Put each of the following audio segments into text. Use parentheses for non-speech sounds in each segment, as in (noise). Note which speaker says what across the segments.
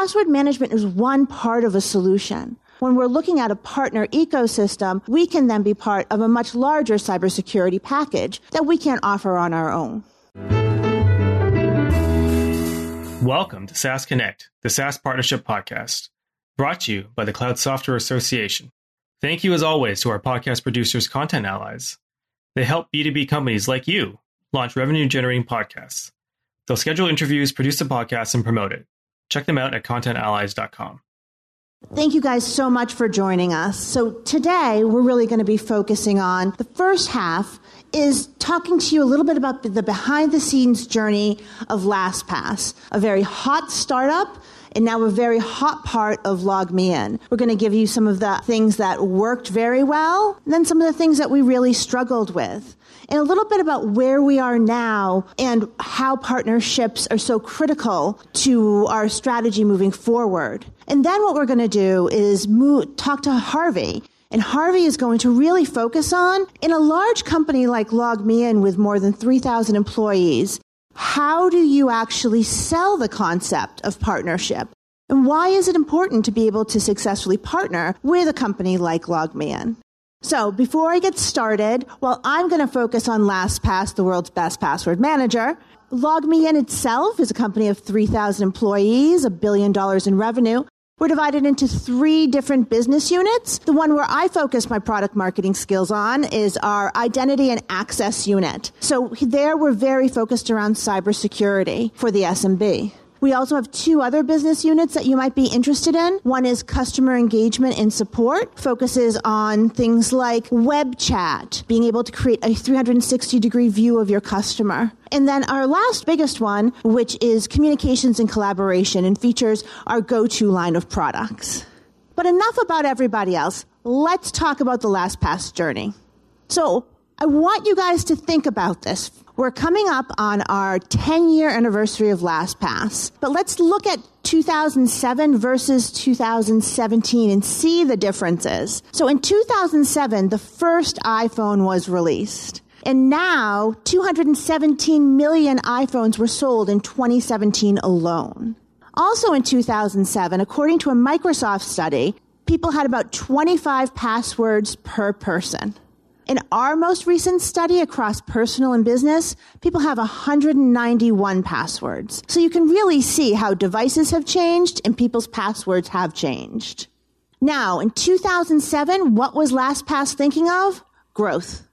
Speaker 1: password management is one part of a solution. When we're looking at a partner ecosystem, we can then be part of a much larger cybersecurity package that we can't offer on our own.
Speaker 2: Welcome to SaaS Connect, the SaaS Partnership Podcast, brought to you by the Cloud Software Association. Thank you, as always, to our podcast producers, Content Allies. They help B2B companies like you launch revenue generating podcasts. They'll schedule interviews, produce the podcast, and promote it. Check them out at contentallies.com.
Speaker 1: Thank you guys so much for joining us. So today we're really going to be focusing on the first half is talking to you a little bit about the behind the scenes journey of LastPass, a very hot startup and now a very hot part of LogMeIn. We're going to give you some of the things that worked very well, and then some of the things that we really struggled with. And a little bit about where we are now and how partnerships are so critical to our strategy moving forward. And then what we're going to do is move, talk to Harvey and Harvey is going to really focus on in a large company like LogMeIn with more than 3,000 employees. How do you actually sell the concept of partnership? And why is it important to be able to successfully partner with a company like LogMeIn? So before I get started, while I'm going to focus on LastPass, the world's best password manager. LogMeIn itself is a company of 3,000 employees, a billion dollars in revenue. We're divided into three different business units. The one where I focus my product marketing skills on is our identity and access unit. So there we're very focused around cybersecurity for the SMB. We also have two other business units that you might be interested in. One is customer engagement and support, focuses on things like web chat, being able to create a 360 degree view of your customer. And then our last biggest one, which is communications and collaboration and features our GoTo line of products. But enough about everybody else. Let's talk about the LastPass journey. So I want you guys to think about this. We're coming up on our 10 year anniversary of LastPass, but let's look at 2007 versus 2017 and see the differences. So in 2007, the first iPhone was released. And now 217 million iPhones were sold in 2017 alone. Also in 2007, according to a Microsoft study, people had about 25 passwords per person. In our most recent study across personal and business, people have 191 passwords. So you can really see how devices have changed and people's passwords have changed. Now, in 2007, what was LastPass thinking of? Growth.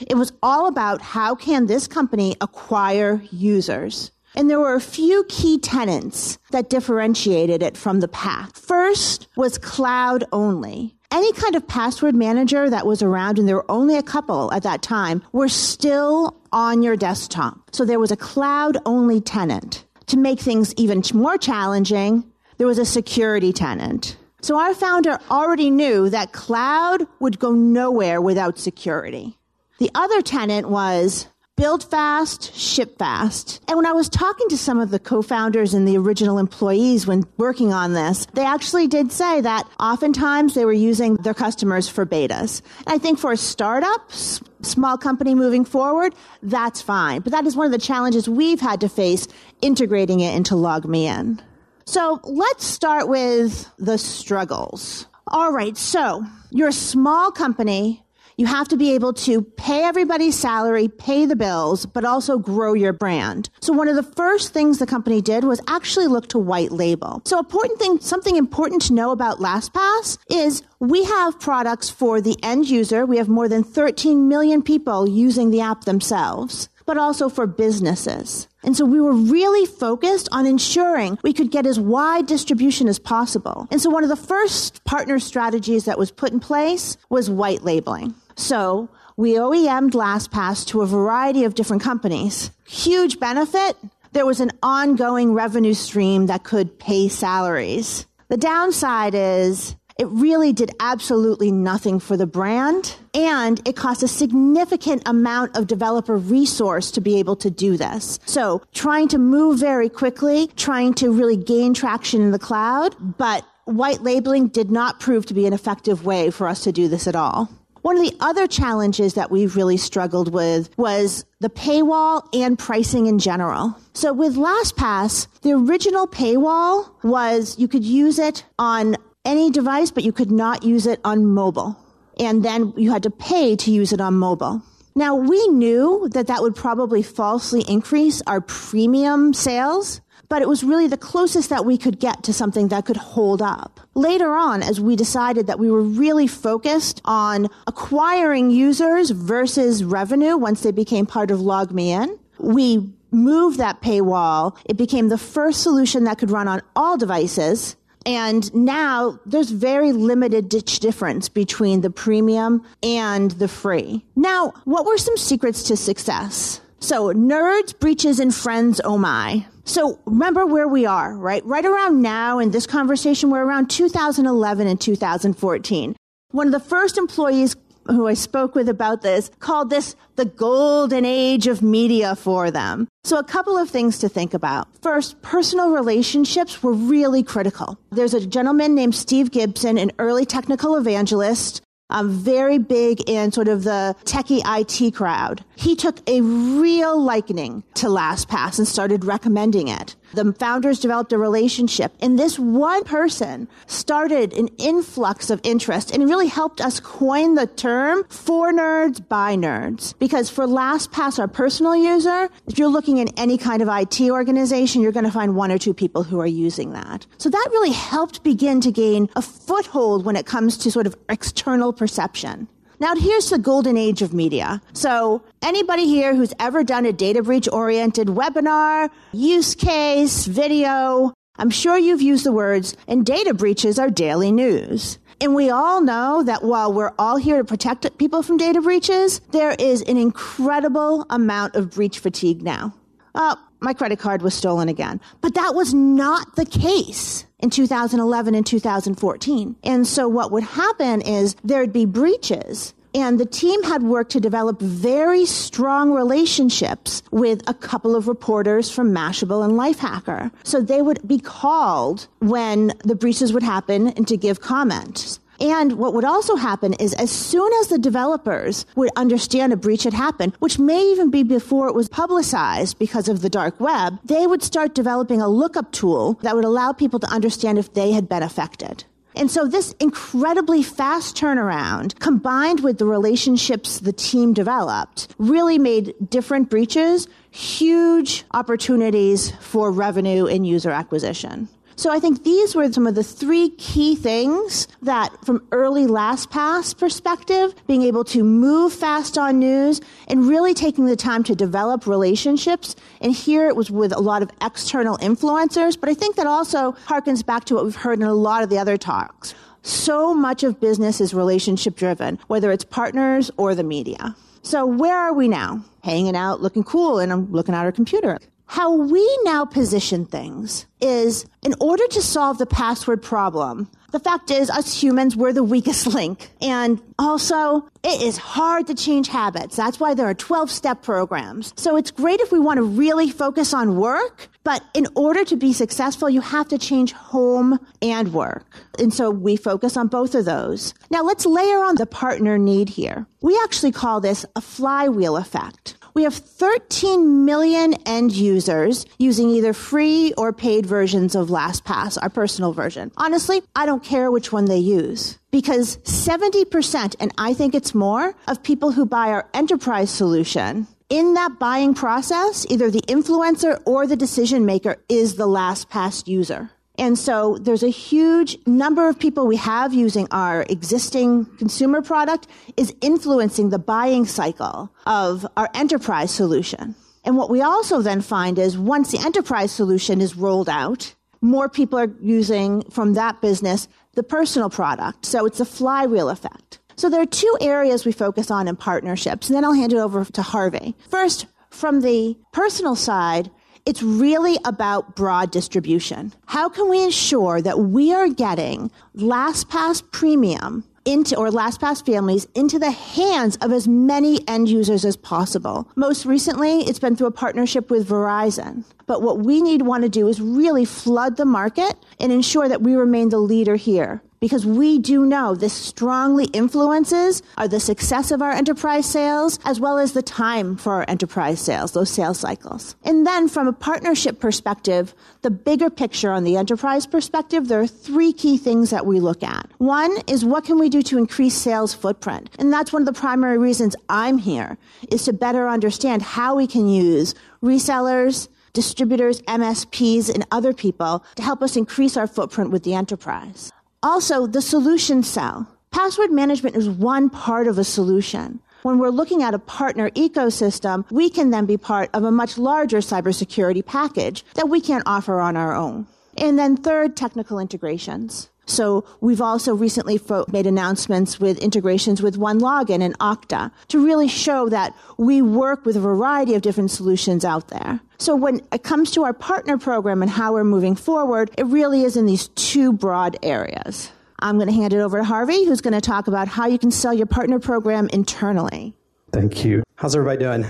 Speaker 1: It was all about how can this company acquire users. And there were a few key tenets that differentiated it from the path. First was cloud only any kind of password manager that was around, and there were only a couple at that time, were still on your desktop. So there was a cloud only tenant. To make things even more challenging, there was a security tenant. So our founder already knew that cloud would go nowhere without security. The other tenant was build fast, ship fast. And when I was talking to some of the co-founders and the original employees when working on this, they actually did say that oftentimes they were using their customers for betas. And I think for a startup, small company moving forward, that's fine. But that is one of the challenges we've had to face integrating it into LogMeIn. So let's start with the struggles. All right. So you're a small company you have to be able to pay everybody's salary, pay the bills, but also grow your brand. So one of the first things the company did was actually look to white label. So important thing, something important to know about LastPass is we have products for the end user. We have more than 13 million people using the app themselves but also for businesses. And so we were really focused on ensuring we could get as wide distribution as possible. And so one of the first partner strategies that was put in place was white labeling. So we OEM'd LastPass to a variety of different companies. Huge benefit. There was an ongoing revenue stream that could pay salaries. The downside is it really did absolutely nothing for the brand and it cost a significant amount of developer resource to be able to do this. So trying to move very quickly, trying to really gain traction in the cloud, but white labeling did not prove to be an effective way for us to do this at all. One of the other challenges that we've really struggled with was the paywall and pricing in general. So with LastPass, the original paywall was you could use it on any device, but you could not use it on mobile. And then you had to pay to use it on mobile. Now we knew that that would probably falsely increase our premium sales but it was really the closest that we could get to something that could hold up. Later on, as we decided that we were really focused on acquiring users versus revenue once they became part of LogMeIn, we moved that paywall. It became the first solution that could run on all devices. And now there's very limited ditch difference between the premium and the free. Now, what were some secrets to success? So, nerds, breaches, and friends, oh my. So remember where we are, right? Right around now in this conversation, we're around 2011 and 2014. One of the first employees who I spoke with about this called this the golden age of media for them. So a couple of things to think about. First, personal relationships were really critical. There's a gentleman named Steve Gibson, an early technical evangelist um, very big in sort of the techie IT crowd. He took a real liking to LastPass and started recommending it. The founders developed a relationship, and this one person started an influx of interest and really helped us coin the term for nerds by nerds. Because for LastPass, our personal user, if you're looking in any kind of IT organization, you're going to find one or two people who are using that. So that really helped begin to gain a foothold when it comes to sort of external perception. Now, here's the golden age of media. So, anybody here who's ever done a data breach oriented webinar, use case, video, I'm sure you've used the words, and data breaches are daily news. And we all know that while we're all here to protect people from data breaches, there is an incredible amount of breach fatigue now. Oh, my credit card was stolen again. But that was not the case in 2011 and 2014. And so what would happen is there'd be breaches and the team had worked to develop very strong relationships with a couple of reporters from Mashable and Lifehacker. So they would be called when the breaches would happen and to give comments. And what would also happen is as soon as the developers would understand a breach had happened, which may even be before it was publicized because of the dark web, they would start developing a lookup tool that would allow people to understand if they had been affected. And so this incredibly fast turnaround combined with the relationships the team developed really made different breaches huge opportunities for revenue and user acquisition. So I think these were some of the three key things that from early LastPass perspective, being able to move fast on news and really taking the time to develop relationships. And here it was with a lot of external influencers, but I think that also harkens back to what we've heard in a lot of the other talks. So much of business is relationship driven, whether it's partners or the media. So where are we now? Hanging out, looking cool, and I'm looking at our computer. How we now position things is in order to solve the password problem, the fact is, us humans, we're the weakest (laughs) link. And also, it is hard to change habits. That's why there are 12 step programs. So it's great if we want to really focus on work, but in order to be successful, you have to change home and work. And so we focus on both of those. Now let's layer on the partner need here. We actually call this a flywheel effect. We have 13 million end users using either free or paid versions of LastPass, our personal version. Honestly, I don't care which one they use because 70%, and I think it's more, of people who buy our enterprise solution in that buying process, either the influencer or the decision maker is the LastPass user. And so there's a huge number of people we have using our existing consumer product is influencing the buying cycle of our enterprise solution. And what we also then find is once the enterprise solution is rolled out, more people are using from that business the personal product. So it's a flywheel effect. So there are two areas we focus on in partnerships, and then I'll hand it over to Harvey. First, from the personal side, it's really about broad distribution. How can we ensure that we are getting LastPass Premium into or LastPass families into the hands of as many end users as possible. Most recently, it's been through a partnership with Verizon. But what we need want to do is really flood the market and ensure that we remain the leader here. Because we do know this strongly influences are the success of our enterprise sales as well as the time for our enterprise sales, those sales cycles. And then from a partnership perspective, the bigger picture on the enterprise perspective, there are three key things that we look at. One is what can we do to increase sales footprint? And that's one of the primary reasons I'm here is to better understand how we can use resellers, distributors, MSPs, and other people to help us increase our footprint with the enterprise. Also, the solution sell. Password management is one part of a solution. When we're looking at a partner ecosystem, we can then be part of a much larger cybersecurity package that we can't offer on our own. And then third, technical integrations. So we've also recently made announcements with integrations with OneLogin and Okta to really show that we work with a variety of different solutions out there. So when it comes to our partner program and how we're moving forward, it really is in these two broad areas. I'm going to hand it over to Harvey, who's going to talk about how you can sell your partner program internally.
Speaker 3: Thank you. How's everybody doing?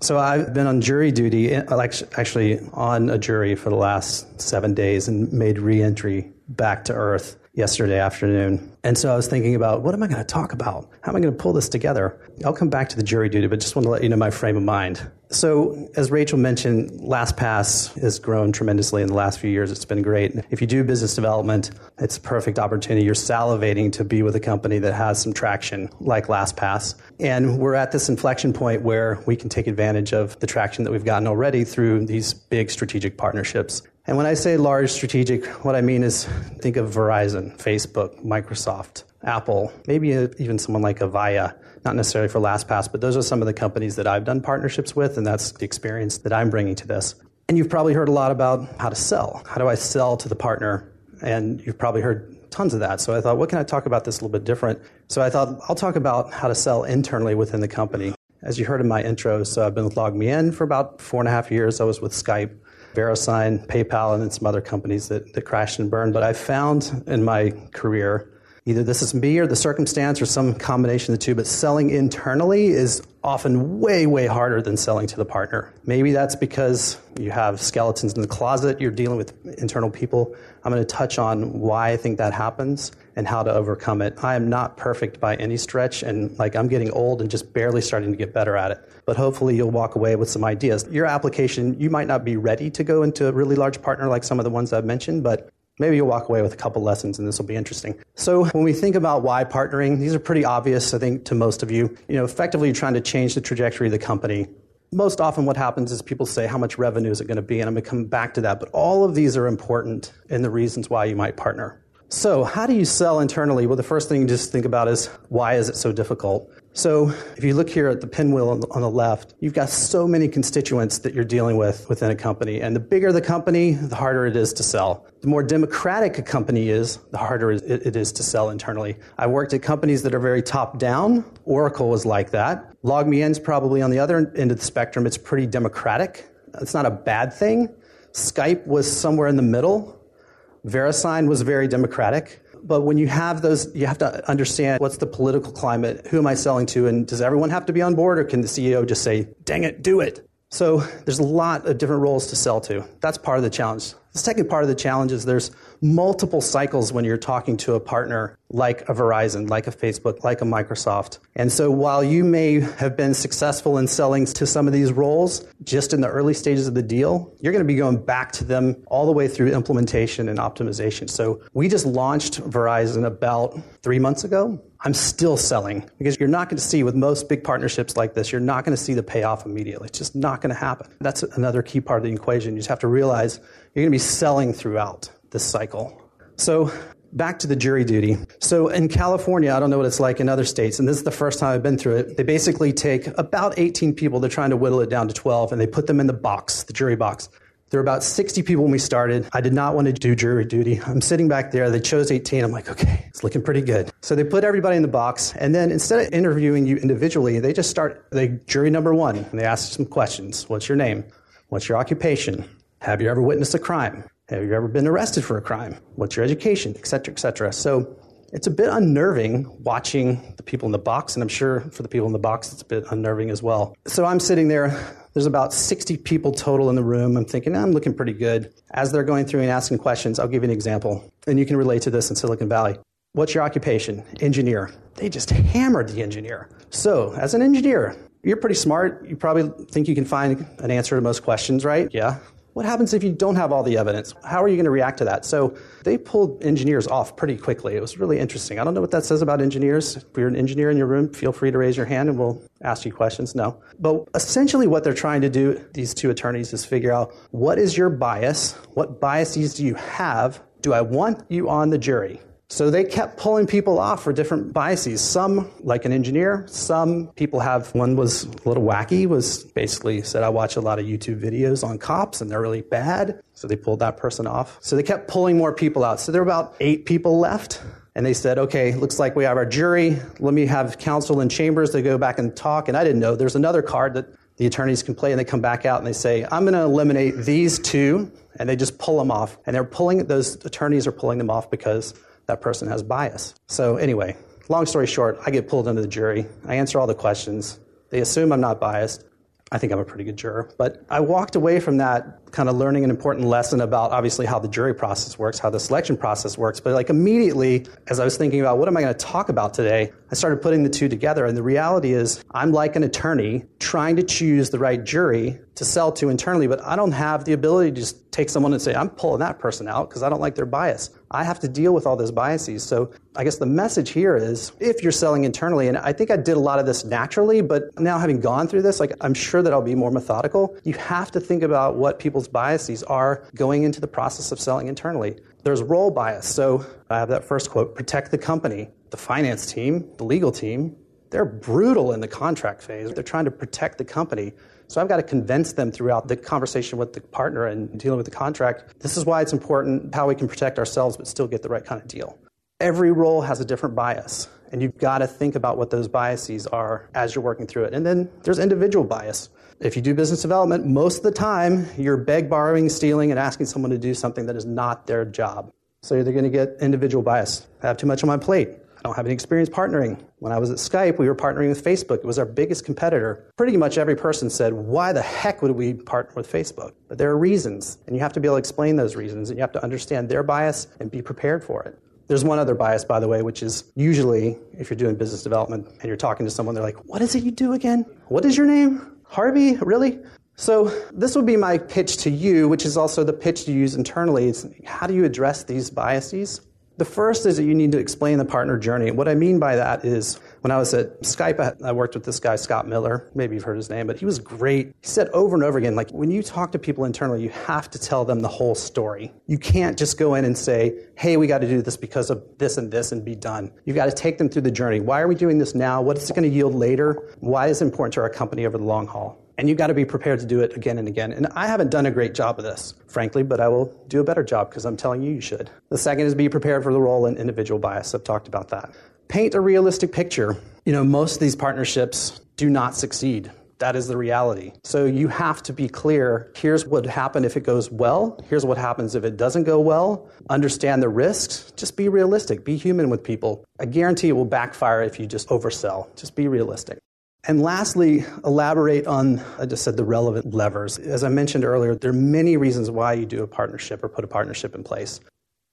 Speaker 3: So I've been on jury duty, uh, actually on a jury for the last seven days and made reentry back to Earth yesterday afternoon. And so I was thinking about what am I going to talk about? How am I going to pull this together? I'll come back to the jury duty, but just want to let you know my frame of mind. So, as Rachel mentioned, LastPass has grown tremendously in the last few years. It's been great. If you do business development, it's a perfect opportunity. You're salivating to be with a company that has some traction like LastPass. And we're at this inflection point where we can take advantage of the traction that we've gotten already through these big strategic partnerships. And when I say large strategic, what I mean is think of Verizon, Facebook, Microsoft, Apple, maybe even someone like Avaya, not necessarily for LastPass, but those are some of the companies that I've done partnerships with, and that's the experience that I'm bringing to this. And you've probably heard a lot about how to sell. How do I sell to the partner? And you've probably heard tons of that. So I thought, what can I talk about this a little bit different? So I thought, I'll talk about how to sell internally within the company. As you heard in my intro, so I've been with LogMeIn for about four and a half years. I was with Skype VeriSign, PayPal, and then some other companies that, that crashed and burned. But I found in my career, either this is me or the circumstance or some combination of the two, but selling internally is often way, way harder than selling to the partner. Maybe that's because you have skeletons in the closet, you're dealing with internal people. I'm going to touch on why I think that happens and how to overcome it. I am not perfect by any stretch, and like I'm getting old and just barely starting to get better at it. But hopefully, you'll walk away with some ideas. Your application, you might not be ready to go into a really large partner like some of the ones I've mentioned, but maybe you'll walk away with a couple lessons and this will be interesting. So when we think about why partnering, these are pretty obvious, I think, to most of you. You know, effectively you're trying to change the trajectory of the company. Most often what happens is people say, how much revenue is it going to be? And I'm going to come back to that. But all of these are important in the reasons why you might partner. So, how do you sell internally? Well, the first thing you just think about is why is it so difficult? So, if you look here at the pinwheel on the, on the, left, you've got so many constituents that you're dealing with within a company. And the bigger the company, the harder it is to sell. The more democratic a company is, the harder it is to sell internally. I worked at companies that are very top down. Oracle was like that. LogMeIn's probably on the other end of the spectrum. It's pretty democratic. It's not a bad thing. Skype was somewhere in the middle VeriSign was very democratic. But when you have those, you have to understand what's the political climate, who am I selling to, and does everyone have to be on board, or can the CEO just say, dang it, do it? So there's a lot of different roles to sell to. That's part of the challenge. The second part of the challenge is there's multiple cycles when you're talking to a partner like a Verizon, like a Facebook, like a Microsoft. And so while you may have been successful in selling to some of these roles just in the early stages of the deal, you're going to be going back to them all the way through implementation and optimization. So we just launched Verizon about three months ago. I'm still selling because you're not going to see with most big partnerships like this, you're not going to see the payoff immediately. It's just not going to happen. That's another key part of the equation. You just have to realize you're going to be selling throughout this cycle. So back to the jury duty. So in California, I don't know what it's like in other states, and this is the first time I've been through it. They basically take about 18 people, they're trying to whittle it down to 12, and they put them in the box, the jury box. There were about 60 people when we started. I did not want to do jury duty. I'm sitting back there. They chose 18. I'm like, okay, it's looking pretty good. So they put everybody in the box. And then instead of interviewing you individually, they just start, they jury number one, and they ask some questions. What's your name? What's your occupation? Have you ever witnessed a crime? Have you ever been arrested for a crime? What's your education? Et cetera, et cetera. So it's a bit unnerving watching the people in the box, and I'm sure for the people in the box, it's a bit unnerving as well. So I'm sitting there. There's about 60 people total in the room. I'm thinking, I'm looking pretty good. As they're going through and asking questions, I'll give you an example, and you can relate to this in Silicon Valley. What's your occupation? Engineer. They just hammered the engineer. So, as an engineer, you're pretty smart. You probably think you can find an answer to most questions, right? Yeah. What happens if you don't have all the evidence? How are you going to react to that? So they pulled engineers off pretty quickly. It was really interesting. I don't know what that says about engineers. If you're an engineer in your room, feel free to raise your hand and we'll ask you questions. No. But essentially, what they're trying to do, these two attorneys, is figure out what is your bias? What biases do you have? Do I want you on the jury? So they kept pulling people off for different biases. Some, like an engineer, some people have, one was a little wacky, was basically said, I watch a lot of YouTube videos on cops and they're really bad. So they pulled that person off. So they kept pulling more people out. So there were about eight people left. And they said, okay, looks like we have our jury. Let me have counsel in chambers to go back and talk. And I didn't know there's another card that the attorneys can play and they come back out and they say, I'm going to eliminate these two. And they just pull them off. And they're pulling, those attorneys are pulling them off because that person has bias. So, anyway, long story short, I get pulled into the jury. I answer all the questions. They assume I'm not biased. I think I'm a pretty good juror. But I walked away from that kind of learning an important lesson about obviously how the jury process works, how the selection process works. But like immediately, as I was thinking about what am I going to talk about today, I started putting the two together. And the reality is, I'm like an attorney trying to choose the right jury to sell to internally, but I don't have the ability to just take someone and say, I'm pulling that person out because I don't like their bias. I have to deal with all those biases. So I guess the message here is if you're selling internally, and I think I did a lot of this naturally, but now having gone through this, like I'm sure that I'll be more methodical. You have to think about what people's biases are going into the process of selling internally. There's role bias. So I have that first quote protect the company. The finance team, the legal team, they're brutal in the contract phase. They're trying to protect the company. So I've got to convince them throughout the conversation with the partner and dealing with the contract. This is why it's important how we can protect ourselves but still get the right kind of deal. Every role has a different bias, and you've got to think about what those biases are as you're working through it. And then there's individual bias. If you do business development, most of the time you're beg, borrowing, stealing, and asking someone to do something that is not their job. So you're going to get individual bias. I have too much on my plate. I don't have any experience partnering. When I was at Skype, we were partnering with Facebook. It was our biggest competitor. Pretty much every person said, Why the heck would we partner with Facebook? But there are reasons, and you have to be able to explain those reasons, and you have to understand their bias and be prepared for it. There's one other bias, by the way, which is usually if you're doing business development and you're talking to someone, they're like, What is it you do again? What is your name? Harvey? Really? So, this would be my pitch to you, which is also the pitch to use internally. Is how do you address these biases? The first is that you need to explain the partner journey. What I mean by that is when I was at Skype, I worked with this guy, Scott Miller. Maybe you've heard his name, but he was great. He said over and over again, like when you talk to people internally, you have to tell them the whole story. You can't just go in and say, hey, we got to do this because of this and this and be done. You've got to take them through the journey. Why are we doing this now? What is it going to yield later? Why is it important to our company over the long haul? And you've got to be prepared to do it again and again. And I haven't done a great job of this, frankly, but I will do a better job because I'm telling you you should. The second is be prepared for the role in individual bias. I've talked about that. Paint a realistic picture. You know, most of these partnerships do not succeed. That is the reality. So you have to be clear. Here's what happens if it goes well. Here's what happens if it doesn't go well. Understand the risks. Just be realistic. Be human with people. I guarantee it will backfire if you just oversell. Just be realistic. And lastly, elaborate on, I just said the relevant levers. As I mentioned earlier, there are many reasons why you do a partnership or put a partnership in place.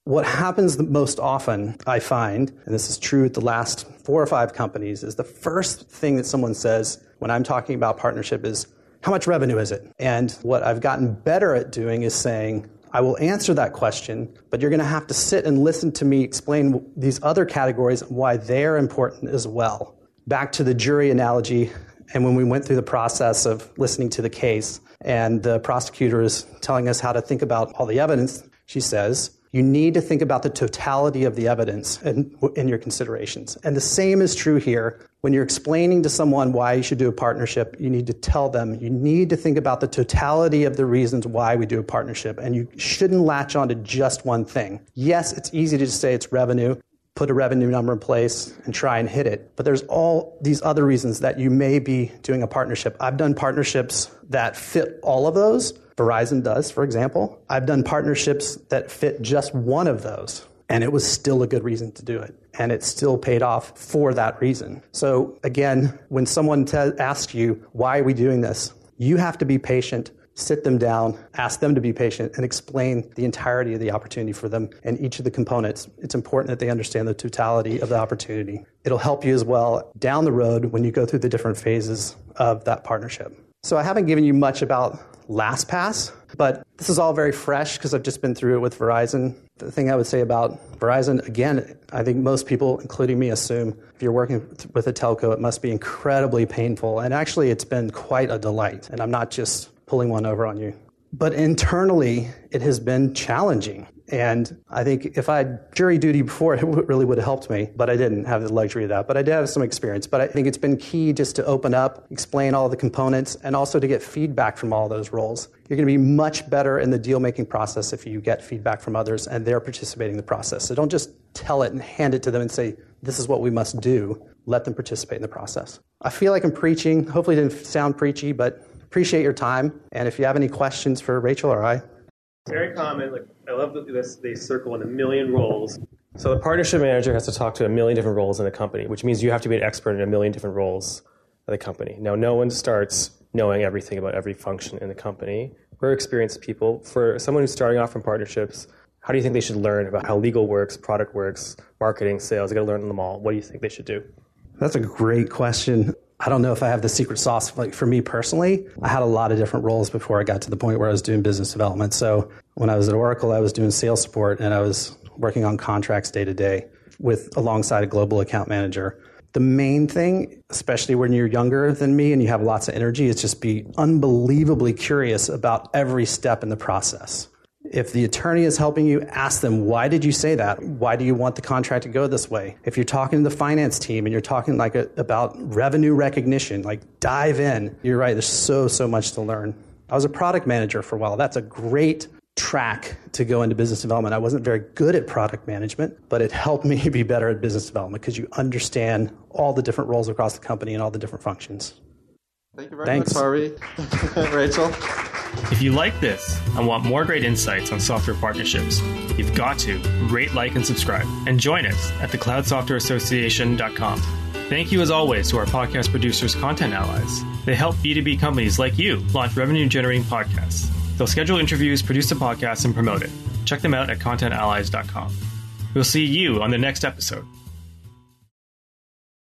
Speaker 3: What happens most often, I find, and this is true at the last four or five companies, is the first thing that someone says when I'm talking about partnership is, how much revenue is it? And what I've gotten better at doing is saying, I will answer that question, but you're going to have to sit and listen to me explain these other categories and why they're important as well back to the jury analogy, and when we went through the process of listening to the case, and the prosecutor is telling us how to think about all the evidence, she says, you need to think about the totality of the evidence in, in, your considerations. And the same is true here. When you're explaining to someone why you should do a partnership, you need to tell them, you need to think about the totality of the reasons why we do a partnership. And you shouldn't latch on to just one thing. Yes, it's easy to say it's revenue put a revenue number in place and try and hit it. But there's all these other reasons that you may be doing a partnership. I've done partnerships that fit all of those. Verizon does, for example. I've done partnerships that fit just one of those. And it was still a good reason to do it. And it still paid off for that reason. So again, when someone te- asks you, why are we doing this? You have to be patient sit them down, ask them to be patient, and explain the entirety of the opportunity for them and each of the components. It's important that they understand the totality of the opportunity. It'll help you as well down the road when you go through the different phases of that partnership. So I haven't given you much about LastPass, but this is all very fresh because I've just been through it with Verizon. The thing I would say about Verizon, again, I think most people, including me, assume if you're working with a telco, it must be incredibly painful. And actually, it's been quite a delight. And I'm not just pulling one over on you. But internally, it has been challenging. And I think if I had jury duty before, (laughs) it really would have helped me, but I didn't have the luxury of that. But I did have some experience. But I think it's been key just to open up, explain all the components, and also to get feedback from all those roles. You're going to be much better in the deal making process if you get feedback from others and they're participating in the process. So don't just tell it and hand it to them and say, this is what we must do. Let them participate in the process. I feel like I'm preaching. Hopefully, it didn't sound preachy, but appreciate your time. And if you have any questions for Rachel or I,
Speaker 2: very common. Like I love this. They circle in a million roles. So the partnership manager has to talk to a million different roles in the company, which means you have to be an expert in a million different roles of the company. Now, no one starts knowing everything about every function in the company. We're experienced people. For someone who's starting off from partnerships, how do you think they should learn about how legal works, product works, marketing, sales? They got to learn them all. What do you think they should do?
Speaker 3: That's a great question. I don't know if I have the secret sauce. Like for me personally, I had a lot of different roles before I got to the point where I was doing business development. So when I was at Oracle, I was doing sales support and I was working on contracts day to day with alongside a global account manager. The main thing, especially when you're younger than me and you have lots of energy, is just be unbelievably curious about every step in the process. If the attorney is helping you, ask them, why did you say that? Why do you want the contract to go this way? If you're talking to the finance team and you're talking like a, about revenue recognition, like dive in. You're right, there's so, so much to learn. I was a product manager for a while. That's a great track to go into business development. I wasn't very good at product management, but it helped me (laughs) be better at business development because you understand all the different roles across the company and all the different functions.
Speaker 4: Thank you very
Speaker 3: Thanks.
Speaker 4: much, Harvey. (laughs) Rachel.
Speaker 2: If you like this and want more great insights on software partnerships, you've got to rate, like, and subscribe. And join us at thecloudsoftwareassociation.com. Thank you, as always, to our podcast producers, Content Allies. They help B2B companies like you launch revenue generating podcasts. They'll schedule interviews, produce the podcast, and promote it. Check them out at contentallies.com. We'll see you on the next episode.